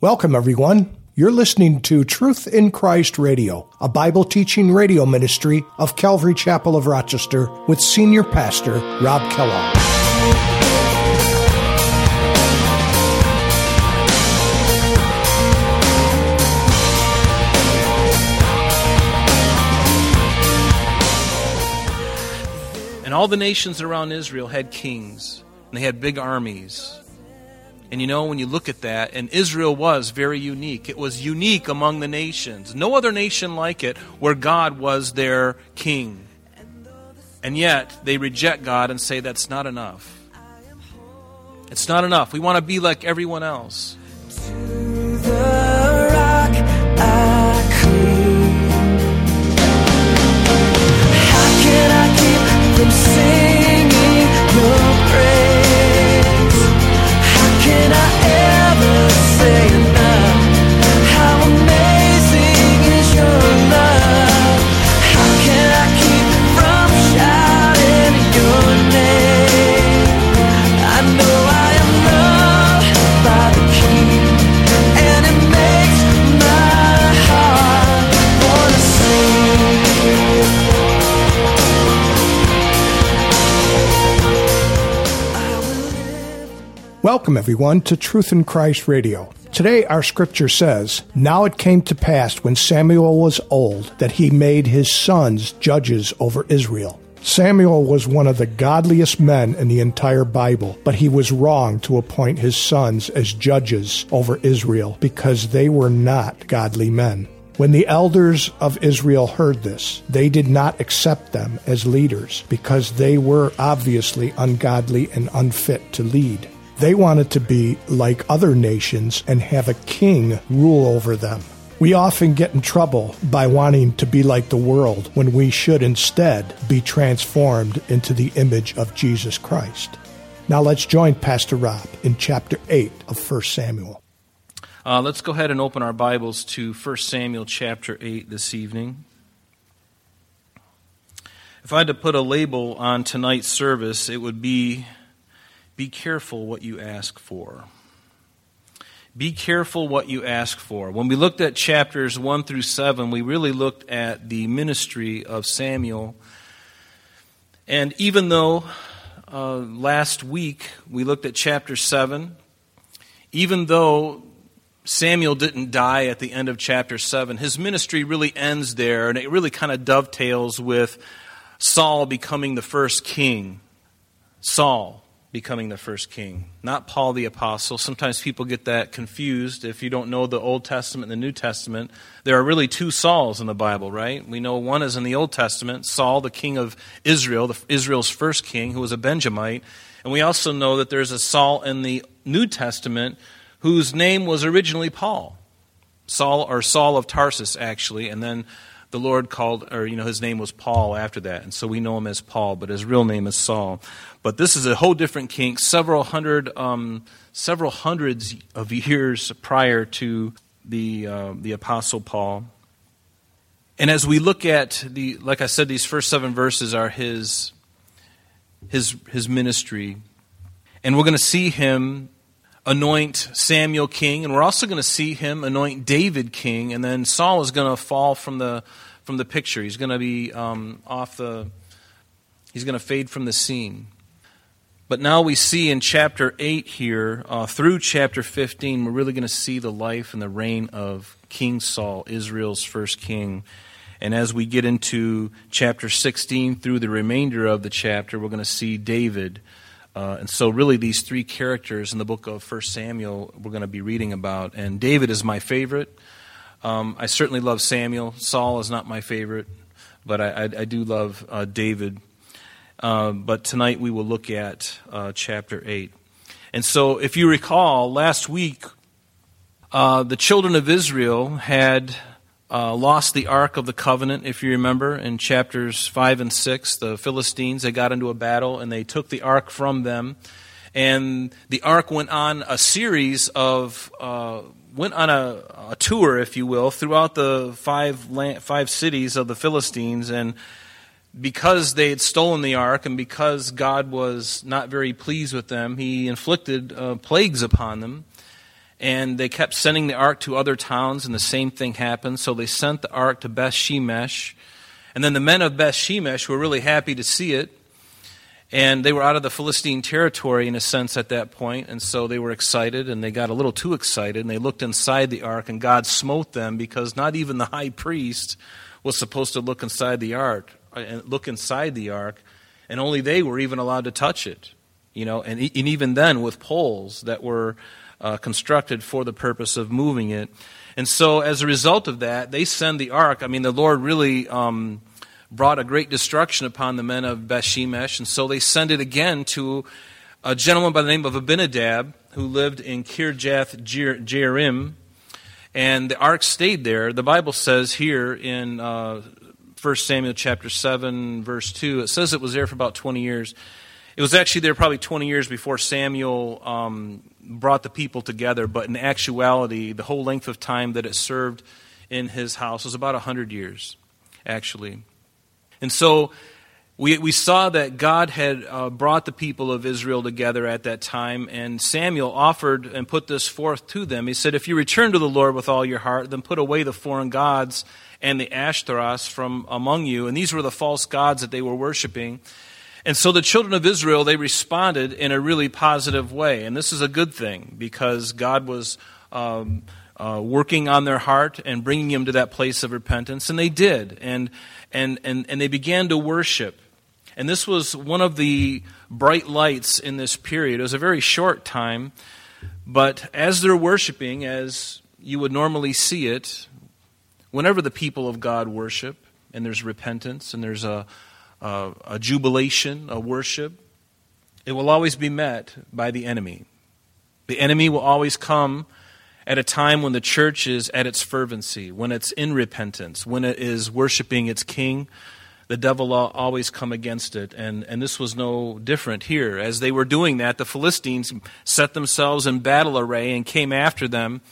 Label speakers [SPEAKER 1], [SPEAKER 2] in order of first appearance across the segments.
[SPEAKER 1] Welcome, everyone. You're listening to Truth in Christ Radio, a Bible teaching radio ministry of Calvary Chapel of Rochester with Senior Pastor Rob Kellogg.
[SPEAKER 2] And all the nations around Israel had kings, and they had big armies. And you know, when you look at that, and Israel was very unique. It was unique among the nations. No other nation like it where God was their king. And yet, they reject God and say that's not enough. It's not enough. We want to be like everyone else.
[SPEAKER 1] Welcome, everyone, to Truth in Christ Radio. Today, our scripture says, Now it came to pass when Samuel was old that he made his sons judges over Israel. Samuel was one of the godliest men in the entire Bible, but he was wrong to appoint his sons as judges over Israel because they were not godly men. When the elders of Israel heard this, they did not accept them as leaders because they were obviously ungodly and unfit to lead. They wanted to be like other nations and have a king rule over them. We often get in trouble by wanting to be like the world when we should instead be transformed into the image of Jesus Christ. Now let's join Pastor Rob in chapter 8 of 1 Samuel.
[SPEAKER 2] Uh, let's go ahead and open our Bibles to 1 Samuel chapter 8 this evening. If I had to put a label on tonight's service, it would be be careful what you ask for. Be careful what you ask for. When we looked at chapters 1 through 7, we really looked at the ministry of Samuel. And even though uh, last week we looked at chapter 7, even though Samuel didn't die at the end of chapter 7, his ministry really ends there, and it really kind of dovetails with Saul becoming the first king. Saul becoming the first king, not Paul the Apostle. Sometimes people get that confused. If you don't know the Old Testament and the New Testament, there are really two Sauls in the Bible, right? We know one is in the Old Testament, Saul, the king of Israel, the, Israel's first king, who was a Benjamite. And we also know that there's a Saul in the New Testament whose name was originally Paul. Saul, or Saul of Tarsus, actually, and then the Lord called, or, you know, his name was Paul after that. And so we know him as Paul, but his real name is Saul. But this is a whole different kink, several hundred, um, several hundreds of years prior to the, uh, the Apostle Paul. And as we look at the, like I said, these first seven verses are his, his, his ministry. And we're going to see him anoint Samuel king, and we're also going to see him anoint David king, and then Saul is going to fall from the from the picture. He's going to be um, off the. He's going to fade from the scene. But now we see in chapter 8 here, uh, through chapter 15, we're really going to see the life and the reign of King Saul, Israel's first king. And as we get into chapter 16 through the remainder of the chapter, we're going to see David. Uh, and so, really, these three characters in the book of 1 Samuel we're going to be reading about. And David is my favorite. Um, I certainly love Samuel. Saul is not my favorite, but I, I, I do love uh, David. Uh, but tonight we will look at uh, chapter 8. And so, if you recall, last week uh, the children of Israel had uh, lost the Ark of the Covenant, if you remember, in chapters 5 and 6. The Philistines, they got into a battle and they took the Ark from them. And the Ark went on a series of, uh, went on a, a, tour, if you will, throughout the five, land, five cities of the Philistines. And because they had stolen the ark and because God was not very pleased with them, he inflicted uh, plagues upon them. And they kept sending the ark to other towns, and the same thing happened. So they sent the ark to Beth Shemesh. And then the men of Beth Shemesh were really happy to see it. And they were out of the Philistine territory in a sense at that point, and so they were excited, and they got a little too excited, and they looked inside the ark, and God smote them because not even the high priest was supposed to look inside the ark, and look inside the ark, and only they were even allowed to touch it, you know, and, and even then with poles that were uh, constructed for the purpose of moving it. And so, as a result of that, they send the ark. I mean, the Lord really um, brought a great destruction upon the men of Bethshemesh, and so they send it again to a gentleman by the name of Abinadab who lived in Kirjath Jearim, and the ark stayed there. The Bible says here in uh, 1 Samuel chapter 7, verse 2, it says it was there for about 20 years. It was actually there probably 20 years before Samuel um, brought the people together, but in actuality, the whole length of time that it served in his house was about 100 years, actually. And so we, we saw that God had uh, brought the people of Israel together at that time, and Samuel offered and put this forth to them. He said, If you return to the Lord with all your heart, then put away the foreign gods and the Ashtaroths from among you. And these were the false gods that they were worshiping. And so the children of Israel, they responded in a really positive way. And this is a good thing because God was. Um, uh, working on their heart and bringing them to that place of repentance, and they did. And and, and, and they began to worship. And this was one of the bright lights in this period. It was a very short time, but as they're worshiping, as you would normally see it, whenever the people of God worship, and there's repentance, and there's a, a, a jubilation, a worship, it will always be met by the enemy. The enemy will always come at a time when the church is at its fervency, when it's in repentance, when it is worshiping its king, the devil will always come against it. And, and this was no different here. As they were doing that, the Philistines set themselves in battle array and came after them.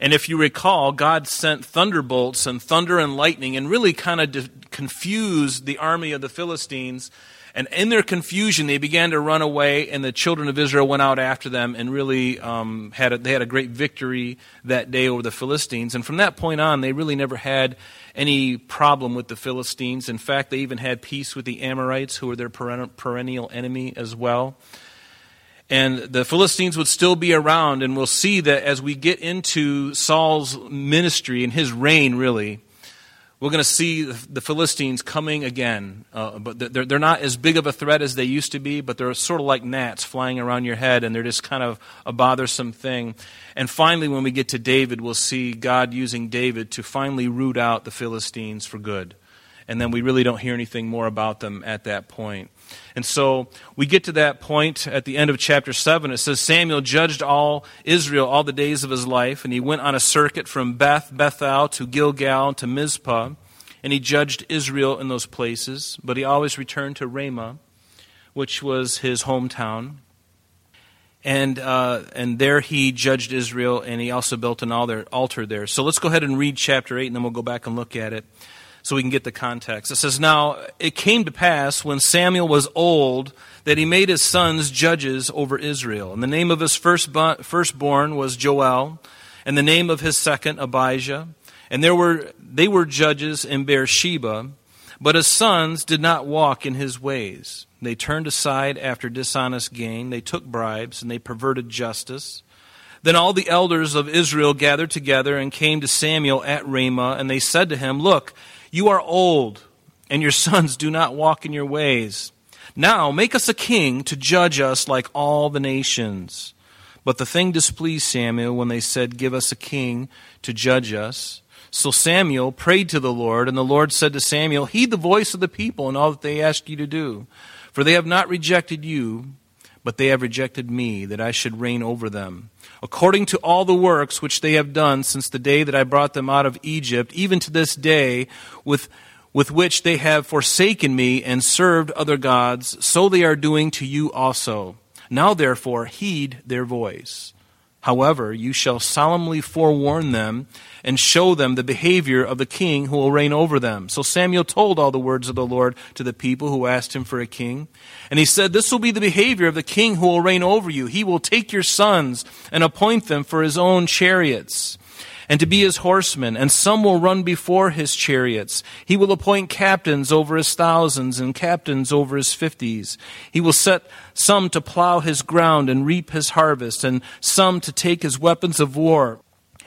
[SPEAKER 2] And if you recall, God sent thunderbolts and thunder and lightning and really kind of de- confused the army of the Philistines and in their confusion, they began to run away, and the children of Israel went out after them and really um, had a, they had a great victory that day over the Philistines. And from that point on, they really never had any problem with the Philistines. In fact, they even had peace with the Amorites, who were their perennial enemy as well. And the Philistines would still be around, and we'll see that as we get into Saul's ministry and his reign, really we're going to see the Philistines coming again. Uh, but they're, they're not as big of a threat as they used to be, but they're sort of like gnats flying around your head, and they're just kind of a bothersome thing. And finally, when we get to David, we'll see God using David to finally root out the Philistines for good. And then we really don't hear anything more about them at that point. And so we get to that point at the end of chapter 7. It says Samuel judged all Israel all the days of his life, and he went on a circuit from Beth, Bethel to Gilgal to Mizpah, and he judged Israel in those places. But he always returned to Ramah, which was his hometown. And, uh, and there he judged Israel, and he also built an altar there. So let's go ahead and read chapter 8, and then we'll go back and look at it so we can get the context. It says, Now it came to pass when Samuel was old that he made his sons judges over Israel. And the name of his first firstborn was Joel, and the name of his second Abijah. And there were, they were judges in Beersheba, but his sons did not walk in his ways. They turned aside after dishonest gain, they took bribes, and they perverted justice. Then all the elders of Israel gathered together and came to Samuel at Ramah, and they said to him, Look, you are old, and your sons do not walk in your ways. Now make us a king to judge us like all the nations. But the thing displeased Samuel when they said, Give us a king to judge us. So Samuel prayed to the Lord, and the Lord said to Samuel, Heed the voice of the people and all that they ask you to do. For they have not rejected you, but they have rejected me, that I should reign over them according to all the works which they have done since the day that I brought them out of Egypt, even to this day, with, with which they have forsaken me and served other gods, so they are doing to you also. Now, therefore, heed their voice. However, you shall solemnly forewarn them and show them the behavior of the king who will reign over them. So Samuel told all the words of the Lord to the people who asked him for a king. And he said, This will be the behavior of the king who will reign over you. He will take your sons and appoint them for his own chariots and to be his horsemen, and some will run before his chariots. He will appoint captains over his thousands and captains over his fifties. He will set some to plow his ground and reap his harvest, and some to take his weapons of war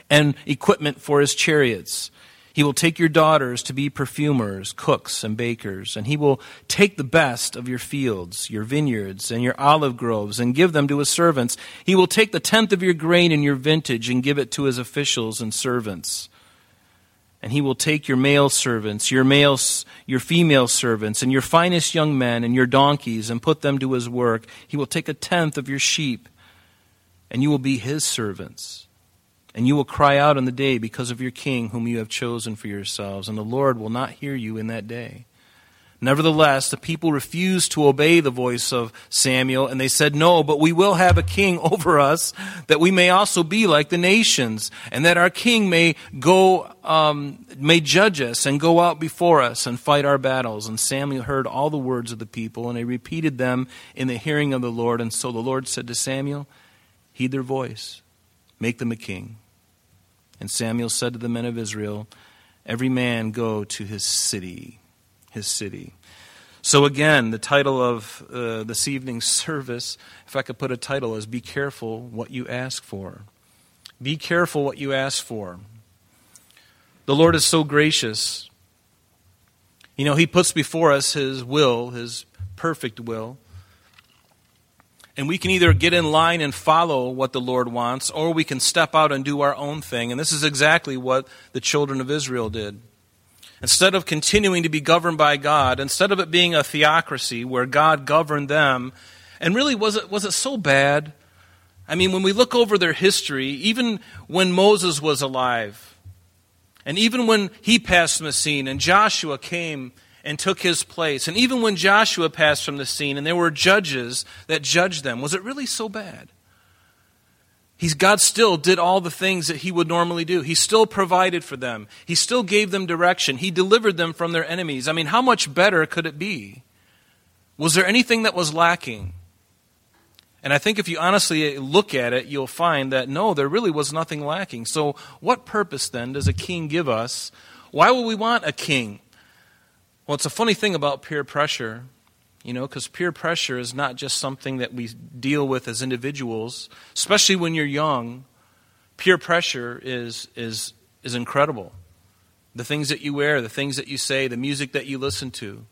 [SPEAKER 2] and equipment for his chariots. He will take your daughters to be perfumers, cooks, and bakers, and he will take the best of your fields, your vineyards, and your olive groves, and give them to his servants. He will take the tenth of your grain in your vintage and give it to his officials and servants. And he will take your male servants, your male, your female servants, and your finest young men, and your donkeys, and put them to his work. He will take a tenth of your sheep, and you will be his servants. And you will cry out in the day because of your king, whom you have chosen for yourselves, and the Lord will not hear you in that day. Nevertheless, the people refused to obey the voice of Samuel, and they said, No, but we will have a king over us, that we may also be like the nations, and that our king may go, um, may judge us and go out before us and fight our battles. And Samuel heard all the words of the people, and he repeated them in the hearing of the Lord. And so the Lord said to Samuel, Heed their voice, make them a king. And Samuel said to the men of Israel, Every man go to his city. His city. So, again, the title of uh, this evening's service, if I could put a title, is Be Careful What You Ask For. Be careful what you ask for. The Lord is so gracious. You know, He puts before us His will, His perfect will. And we can either get in line and follow what the Lord wants, or we can step out and do our own thing. And this is exactly what the children of Israel did. Instead of continuing to be governed by God, instead of it being a theocracy where God governed them, and really, was it, was it so bad? I mean, when we look over their history, even when Moses was alive, and even when he passed the scene and Joshua came and took his place. And even when Joshua passed from the scene and there were judges that judged them, was it really so bad? He's, God still did all the things that He would normally do. He still provided for them. He still gave them direction. He delivered them from their enemies. I mean, how much better could it be? Was there anything that was lacking? And I think if you honestly look at it, you'll find that no, there really was nothing lacking. So, what purpose then does a king give us? Why would we want a king? Well, it's a funny thing about peer pressure, you know, because peer pressure is not just something that we deal with as individuals, especially when you're young. Peer pressure is, is, is incredible. The things that you wear, the things that you say, the music that you listen to.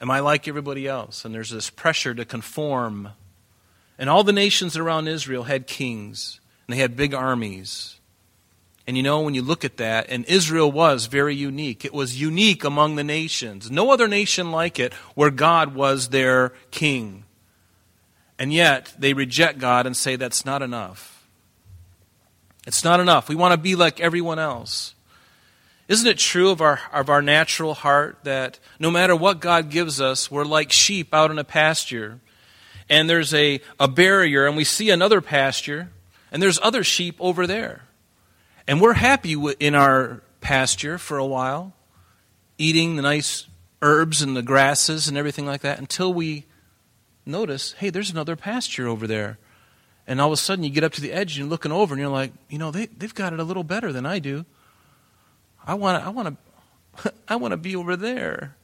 [SPEAKER 2] Am I like everybody else? And there's this pressure to conform. And all the nations around Israel had kings, and they had big armies. And you know, when you look at that, and Israel was very unique. It was unique among the nations. No other nation like it where God was their king. And yet, they reject God and say that's not enough. It's not enough. We want to be like everyone else. Isn't it true of our, of our natural heart that no matter what God gives us, we're like sheep out in a pasture, and there's a, a barrier, and we see another pasture, and there's other sheep over there. And we're happy in our pasture for a while, eating the nice herbs and the grasses and everything like that until we notice, hey, there's another pasture over there. And all of a sudden you get up to the edge and you're looking over and you're like, you know, they, they've got it a little better than I do. I want I want to I want to be over there.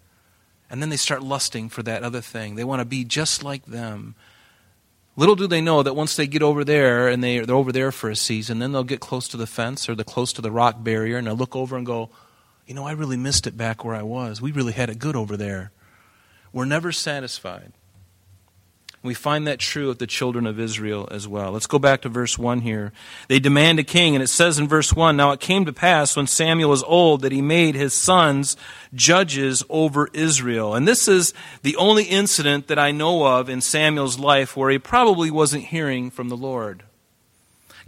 [SPEAKER 2] And then they start lusting for that other thing. They want to be just like them. Little do they know that once they get over there and they, they're over there for a season, then they'll get close to the fence or the close to the rock barrier and they'll look over and go, you know, I really missed it back where I was. We really had it good over there. We're never satisfied. We find that true of the children of Israel as well. Let's go back to verse 1 here. They demand a king, and it says in verse 1 Now it came to pass when Samuel was old that he made his sons judges over Israel. And this is the only incident that I know of in Samuel's life where he probably wasn't hearing from the Lord.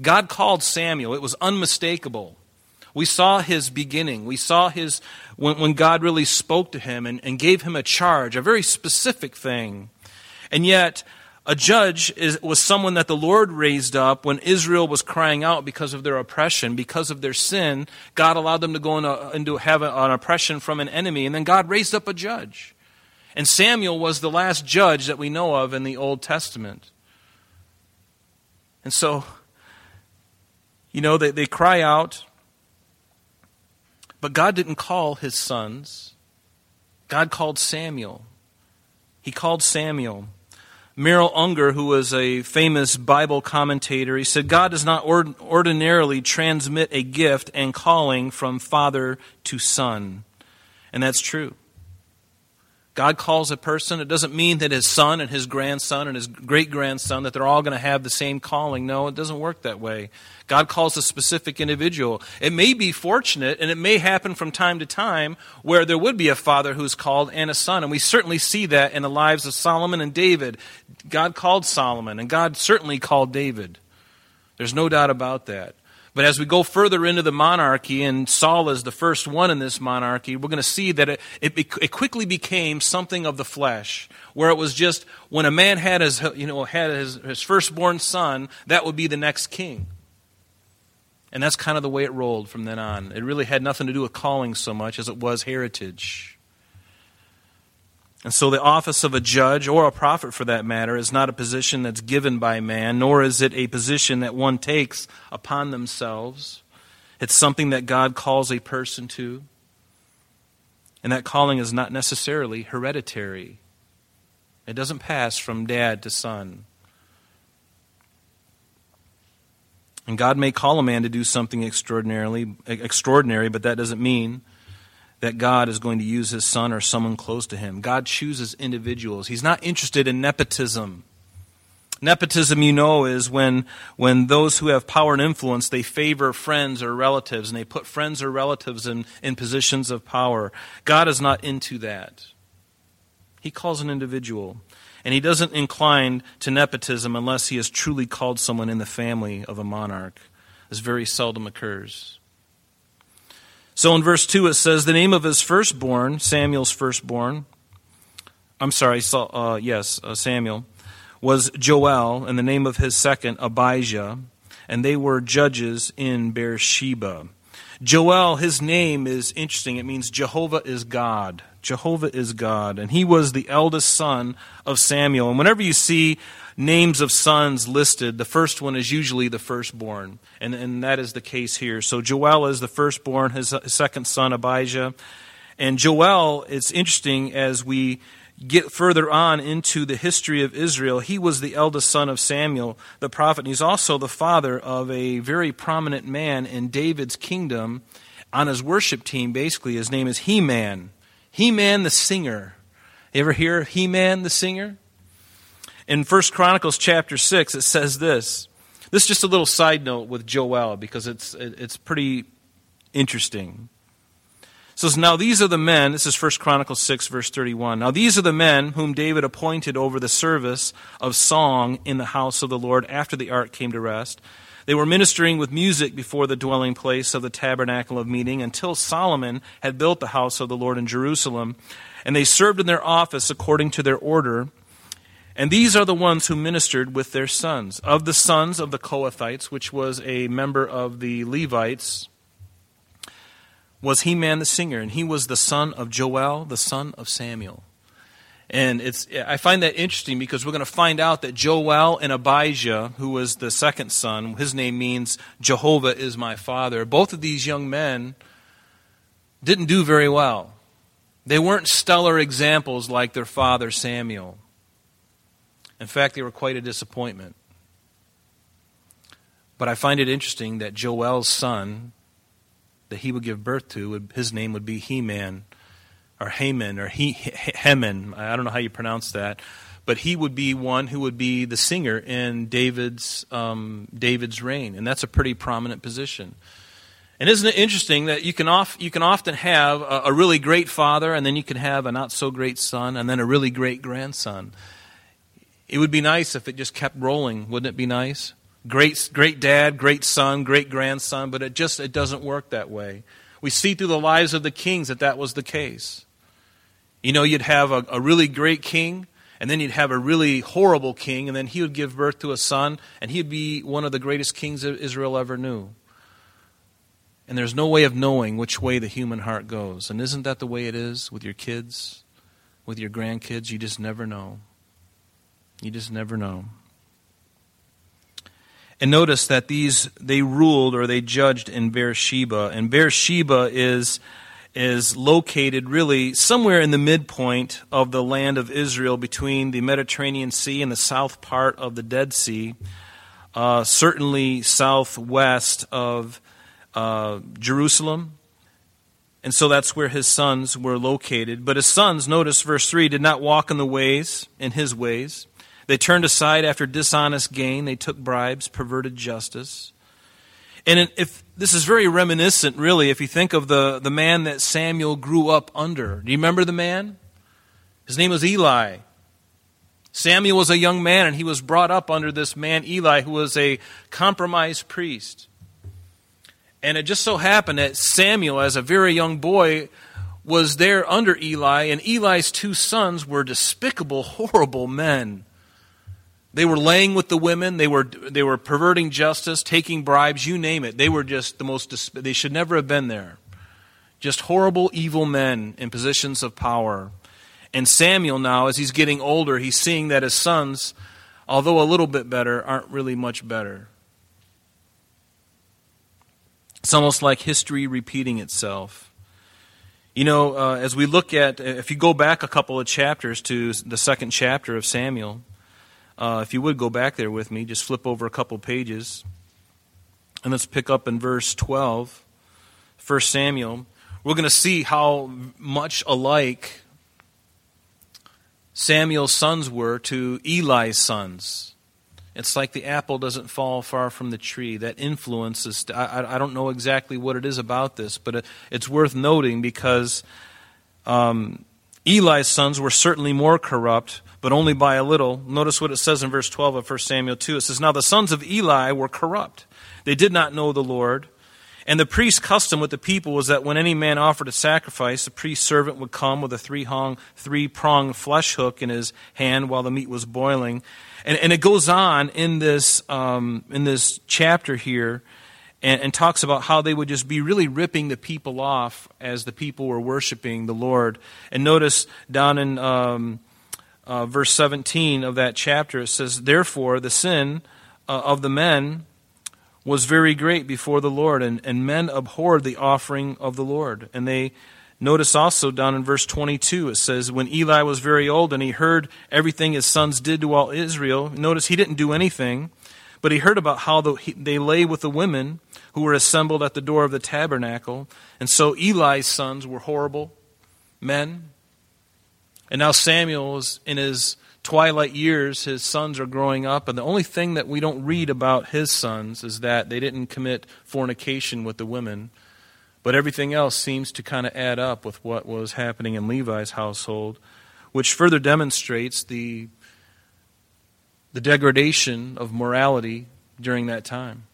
[SPEAKER 2] God called Samuel, it was unmistakable. We saw his beginning. We saw his, when, when God really spoke to him and, and gave him a charge, a very specific thing. And yet, A judge is, was someone that the Lord raised up when Israel was crying out because of their oppression, because of their sin. God allowed them to go into, into have an oppression from an enemy, and then God raised up a judge. And Samuel was the last judge that we know of in the Old Testament. And so, you know, they, they cry out, but God didn't call his sons. God called Samuel. He called Samuel. Merrill Unger, who was a famous Bible commentator, he said, God does not ordinarily transmit a gift and calling from father to son. And that's true. God calls a person, it doesn't mean that his son and his grandson and his great grandson, that they're all going to have the same calling. No, it doesn't work that way. God calls a specific individual. It may be fortunate, and it may happen from time to time, where there would be a father who's called and a son. And we certainly see that in the lives of Solomon and David. God called Solomon, and God certainly called David. There's no doubt about that. But as we go further into the monarchy, and Saul is the first one in this monarchy, we're going to see that it, it, it, quickly became something of the flesh, where it was just when a man had his, you know, had his, his firstborn son, that would be the next king. And that's kind of the way it rolled from then on. It really had nothing to do with calling so much as it was heritage. And so, the office of a judge, or a prophet for that matter, is not a position that's given by man, nor is it a position that one takes upon themselves. It's something that God calls a person to. And that calling is not necessarily hereditary, it doesn't pass from dad to son. And God may call a man to do something extraordinarily extraordinary, but that doesn't mean that God is going to use his son or someone close to him. God chooses individuals. He's not interested in nepotism. Nepotism, you know, is when, when those who have power and influence, they favor friends or relatives, and they put friends or relatives in, in positions of power. God is not into that. He calls an individual. And he doesn't incline to nepotism unless he has truly called someone in the family of a monarch. This very seldom occurs. So in verse 2 it says, The name of his firstborn, Samuel's firstborn, I'm sorry, uh, yes, uh, Samuel, was Joel, and the name of his second, Abijah, and they were judges in Beersheba. Joel, his name is interesting. It means Jehovah is God. Jehovah is God. And he was the eldest son of Samuel. And whenever you see names of sons listed, the first one is usually the firstborn. And, and that is the case here. So Joel is the firstborn, his second son, Abijah. And Joel, it's interesting as we get further on into the history of Israel, he was the eldest son of Samuel, the prophet. And he's also the father of a very prominent man in David's kingdom on his worship team, basically. His name is Heman. He Man the singer. You ever hear Heman the singer? In 1 Chronicles chapter 6, it says this. This is just a little side note with Joel because it's, it's pretty interesting. It says, Now these are the men, this is 1 Chronicles 6, verse 31. Now these are the men whom David appointed over the service of song in the house of the Lord after the ark came to rest. They were ministering with music before the dwelling place of the tabernacle of meeting until Solomon had built the house of the Lord in Jerusalem. And they served in their office according to their order. And these are the ones who ministered with their sons. Of the sons of the Kohathites, which was a member of the Levites, was Heman the singer, and he was the son of Joel, the son of Samuel. And it's, I find that interesting because we're going to find out that Joel and Abijah, who was the second son, his name means Jehovah is my father. Both of these young men didn't do very well. They weren't stellar examples like their father Samuel. In fact, they were quite a disappointment. But I find it interesting that Joel's son, that he would give birth to, his name would be Heman or Haman or he, Heman. I don't know how you pronounce that, but he would be one who would be the singer in David's um, David's reign, and that's a pretty prominent position. And isn't it interesting that you can, off, you can often have a, a really great father, and then you can have a not so great son, and then a really great grandson. It would be nice if it just kept rolling, wouldn't it be nice? Great, great dad, great son, great grandson, but it just it doesn't work that way. We see through the lives of the kings that that was the case. You know, you'd have a, a really great king, and then you'd have a really horrible king, and then he would give birth to a son, and he'd be one of the greatest kings Israel ever knew. And there's no way of knowing which way the human heart goes. And isn't that the way it is with your kids, with your grandkids? You just never know. You just never know. And notice that these they ruled or they judged in Beersheba, and Beersheba is is located really somewhere in the midpoint of the land of Israel between the Mediterranean Sea and the south part of the Dead Sea, uh, certainly southwest of uh, Jerusalem. And so that's where his sons were located. But his sons, notice verse 3, did not walk in the ways, in his ways. They turned aside after dishonest gain. They took bribes, perverted justice. And if this is very reminiscent, really, if you think of the, the man that Samuel grew up under. Do you remember the man? His name was Eli. Samuel was a young man, and he was brought up under this man, Eli, who was a compromised priest. And it just so happened that Samuel, as a very young boy, was there under Eli, and Eli's two sons were despicable, horrible men. They were laying with the women. They were, they were perverting justice, taking bribes, you name it. They were just the most, they should never have been there. Just horrible, evil men in positions of power. And Samuel now, as he's getting older, he's seeing that his sons, although a little bit better, aren't really much better. It's almost like history repeating itself. You know, uh, as we look at, if you go back a couple of chapters to the second chapter of Samuel, uh, if you would go back there with me, just flip over a couple pages. And let's pick up in verse 12, 1 Samuel. We're going to see how much alike Samuel's sons were to Eli's sons. It's like the apple doesn't fall far from the tree. That influence is, I, I don't know exactly what it is about this, but it, it's worth noting because um, Eli's sons were certainly more corrupt but only by a little. Notice what it says in verse 12 of 1 Samuel 2. It says, Now the sons of Eli were corrupt. They did not know the Lord. And the priest's custom with the people was that when any man offered a sacrifice, the priest's servant would come with a three three pronged flesh hook in his hand while the meat was boiling. And, and it goes on in this, um, in this chapter here and, and, talks about how they would just be really ripping the people off as the people were worshiping the Lord. And notice down in. Um, uh, verse 17 of that chapter, it says, Therefore, the sin uh, of the men was very great before the Lord, and, and men abhorred the offering of the Lord. And they notice also down in verse 22, it says, When Eli was very old and he heard everything his sons did to all Israel, notice he didn't do anything, but he heard about how the, he, they lay with the women who were assembled at the door of the tabernacle. And so Eli's sons were horrible men, and now Samuel is in his twilight years, his sons are growing up, and the only thing that we don't read about his sons is that they didn't commit fornication with the women. But everything else seems to kind of add up with what was happening in Levi's household, which further demonstrates the, the degradation of morality during that time.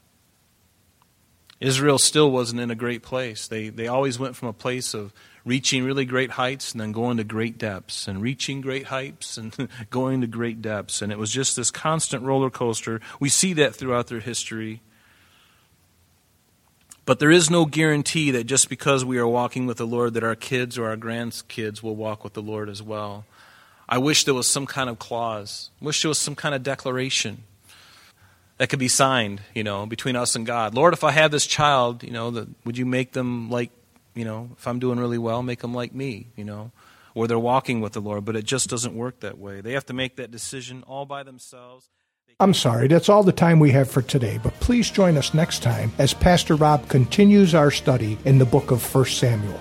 [SPEAKER 2] Israel still wasn't in a great place. They, they always went from a place of reaching really great heights and then going to great depths and reaching great heights and going to great depths. And it was just this constant roller coaster. We see that throughout their history. But there is no guarantee that just because we are walking with the Lord that our kids or our grandkids will walk with the Lord as well. I wish there was some kind of clause. I wish there was some kind of declaration that could be signed, you know, between us and God. Lord, if I have this child, you know, the, would you make them like you know, if I'm doing really well, make them like me, you know, or they're walking with the Lord, but it just doesn't work that way. They have to make that decision all by themselves.
[SPEAKER 1] I'm sorry, that's all the time we have for today, but please join us next time as Pastor Rob continues our study in the book of 1 Samuel.